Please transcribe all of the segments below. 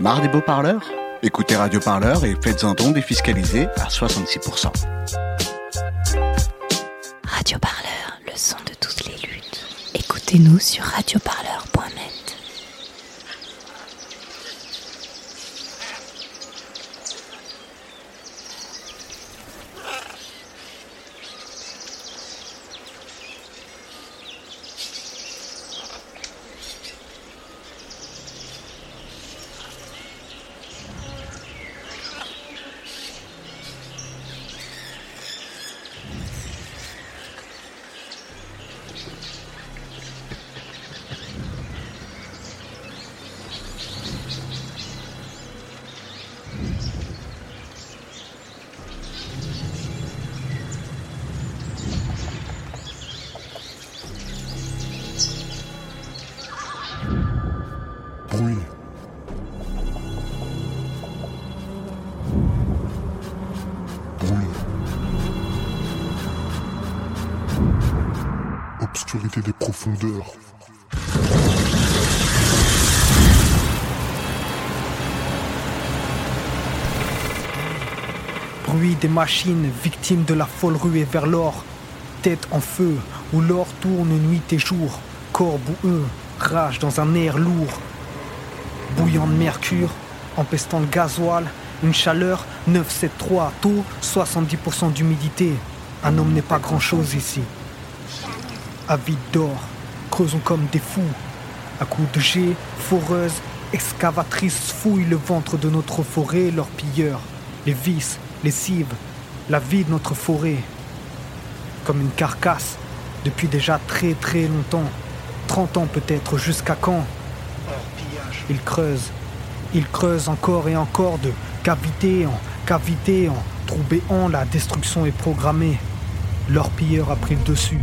Marre des beaux parleurs? Écoutez Radio Parleur et faites un don défiscalisé à 66%. Radio Parleur, le son de toutes les luttes. Écoutez-nous sur radioparleur.net. Bruit. Bruit. Obscurité des profondeurs. Bruit des machines, victimes de la folle ruée vers l'or. Tête en feu, où l'or tourne nuit et jour. Corps boueux, rage dans un air lourd. Bouillant de mercure, empestant le gasoil. Une chaleur 973, taux 70% d'humidité. Un homme n'est pas grand-chose ici. Avide d'or, creusons comme des fous. À coups de jet, foreuses, excavatrices fouillent le ventre de notre forêt, leurs pilleurs, les vices, les cives, la vie de notre forêt. Comme une carcasse, depuis déjà très très longtemps, 30 ans peut-être, jusqu'à quand? Ils creusent, ils creusent encore et encore de cavité en cavité, en trou béant, la destruction est programmée. Leur pilleur a pris le dessus.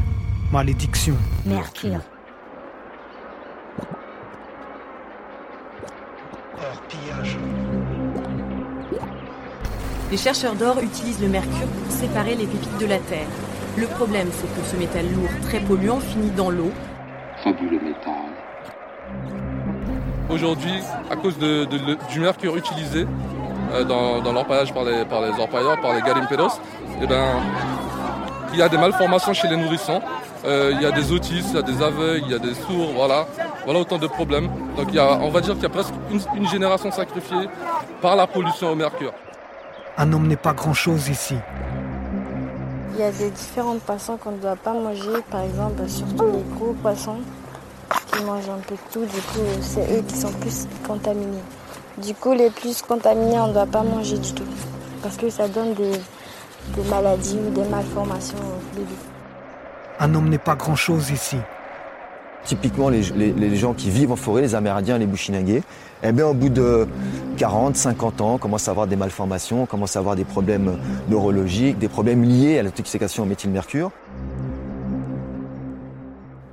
Malédiction. Mercure. Les chercheurs d'or utilisent le mercure pour séparer les pépites de la Terre. Le problème, c'est que ce métal lourd, très polluant, finit dans l'eau. fabuleux métal. Aujourd'hui, à cause de- de- le- du mercure utilisé euh, dans, dans l'orpaillage par les, par les orpailleurs, par les garimperos, eh ben, il y a des malformations chez les nourrissons. Euh, il y a des autistes, il y a des aveugles, il y a des sourds, voilà. Voilà autant de problèmes. Donc il y a, on va dire qu'il y a presque une, une génération sacrifiée par la pollution au mercure. Un homme n'est pas grand-chose ici. Il y a des différents poissons qu'on ne doit pas manger, par exemple, surtout les gros poissons qui mangent un peu de tout. Du coup, c'est eux qui sont plus contaminés. Du coup, les plus contaminés, on ne doit pas manger du tout. Parce que ça donne des, des maladies ou des malformations aux bébés. Un homme n'est pas grand-chose ici. Typiquement, les, les- les gens qui vivent en forêt, les Amérindiens, les Bushinagés, eh bien, au bout de 40, 50 ans, commencent à avoir des malformations, commencent à avoir des problèmes neurologiques, des problèmes liés à l'intoxication au méthylmercure.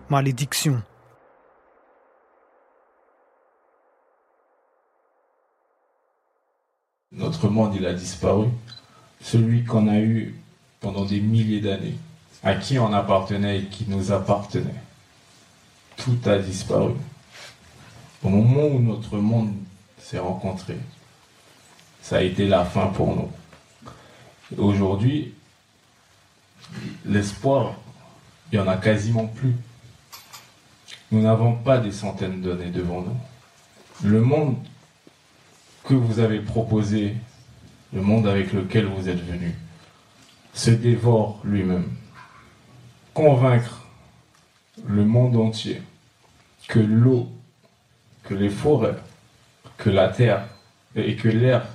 Malédiction. Notre monde, il a disparu. Celui qu'on a eu pendant des milliers d'années, à qui on appartenait et qui nous appartenait. Tout a disparu. Au moment où notre monde s'est rencontré, ça a été la fin pour nous. Aujourd'hui, l'espoir, il n'y en a quasiment plus. Nous n'avons pas des centaines d'années devant nous. Le monde que vous avez proposé, le monde avec lequel vous êtes venu, se dévore lui-même. Convaincre le monde entier que l'eau, que les forêts, que la terre et que l'air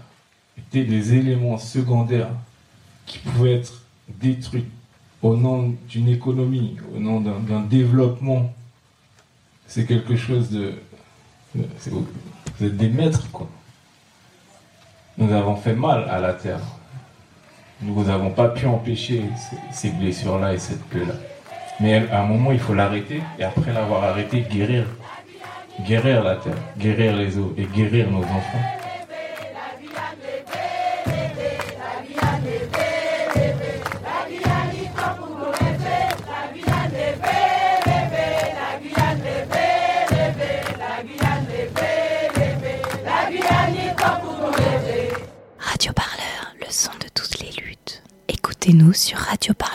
étaient des éléments secondaires qui pouvaient être détruits au nom d'une économie, au nom d'un développement, c'est quelque chose de... Vous êtes des maîtres, quoi. Nous avons fait mal à la terre. Nous n'avons pas pu empêcher ces, blessures-là et cette plaie-là. Mais à un moment, il faut l'arrêter et après l'avoir arrêté, guérir. Guérir la terre, guérir les eaux et guérir nos enfants. Radio Parleur,